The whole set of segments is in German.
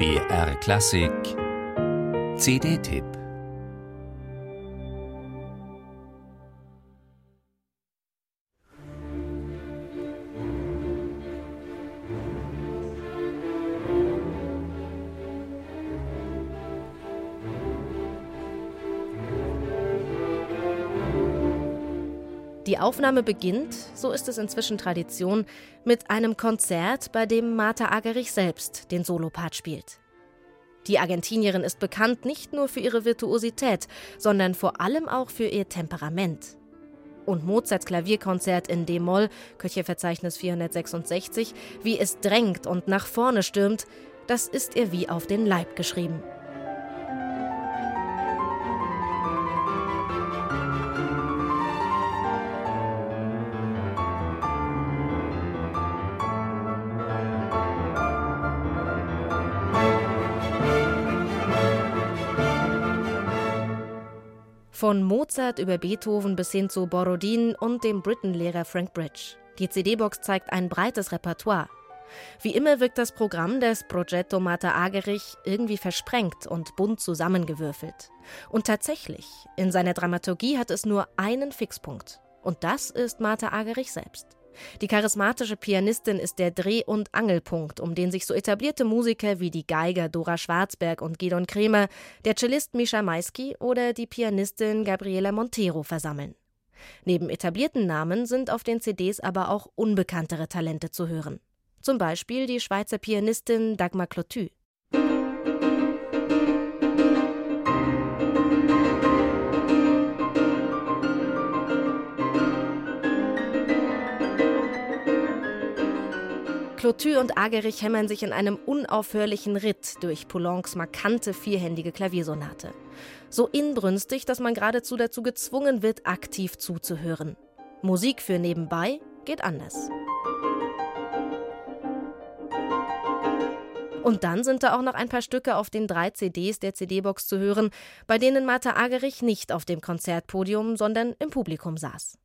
BR Klassik. CD-Tipp Die Aufnahme beginnt, so ist es inzwischen Tradition, mit einem Konzert, bei dem Martha Agerich selbst den Solopart spielt. Die Argentinierin ist bekannt nicht nur für ihre Virtuosität, sondern vor allem auch für ihr Temperament. Und Mozarts Klavierkonzert in D-Moll, Köcheverzeichnis 466, wie es drängt und nach vorne stürmt, das ist ihr wie auf den Leib geschrieben. Von Mozart über Beethoven bis hin zu Borodin und dem Britten-Lehrer Frank Bridge. Die CD-Box zeigt ein breites Repertoire. Wie immer wirkt das Programm des Progetto Martha Agerich irgendwie versprengt und bunt zusammengewürfelt. Und tatsächlich, in seiner Dramaturgie hat es nur einen Fixpunkt. Und das ist Martha Agerich selbst. Die charismatische Pianistin ist der Dreh- und Angelpunkt, um den sich so etablierte Musiker wie die Geiger Dora Schwarzberg und Gidon Kremer, der Cellist Mischa Maisky oder die Pianistin Gabriela Montero versammeln. Neben etablierten Namen sind auf den CDs aber auch unbekanntere Talente zu hören. Zum Beispiel die Schweizer Pianistin Dagmar Clotu. Clotu und Agerich hämmern sich in einem unaufhörlichen Ritt durch Poulencs markante vierhändige Klaviersonate. So inbrünstig, dass man geradezu dazu gezwungen wird, aktiv zuzuhören. Musik für nebenbei geht anders. Und dann sind da auch noch ein paar Stücke auf den drei CDs der CD-Box zu hören, bei denen Martha Agerich nicht auf dem Konzertpodium, sondern im Publikum saß.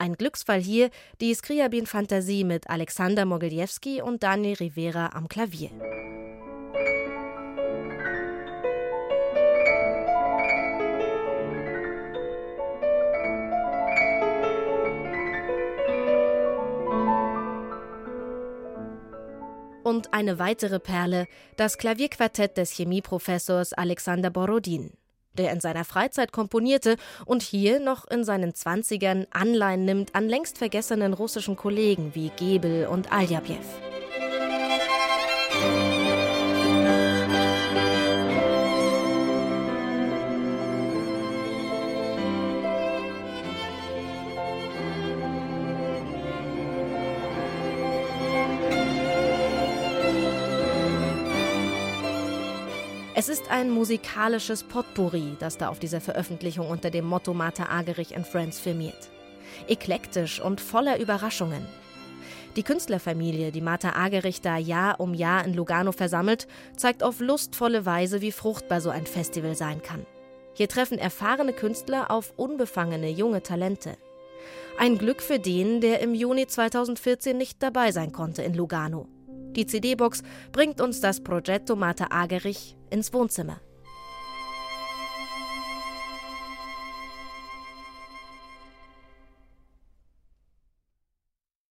Ein Glücksfall hier die Skriabin-Fantasie mit Alexander Mogiljewski und Daniel Rivera am Klavier. Und eine weitere Perle, das Klavierquartett des Chemieprofessors Alexander Borodin der in seiner Freizeit komponierte und hier noch in seinen Zwanzigern Anleihen nimmt an längst vergessenen russischen Kollegen wie Gebel und Aljabjew. Es ist ein musikalisches Potpourri, das da auf dieser Veröffentlichung unter dem Motto Martha Agerich and Friends firmiert. Eklektisch und voller Überraschungen. Die Künstlerfamilie, die Martha Agerich da Jahr um Jahr in Lugano versammelt, zeigt auf lustvolle Weise, wie fruchtbar so ein Festival sein kann. Hier treffen erfahrene Künstler auf unbefangene junge Talente. Ein Glück für den, der im Juni 2014 nicht dabei sein konnte in Lugano. Die CD-Box bringt uns das Progetto Martha Agerich ins Wohnzimmer.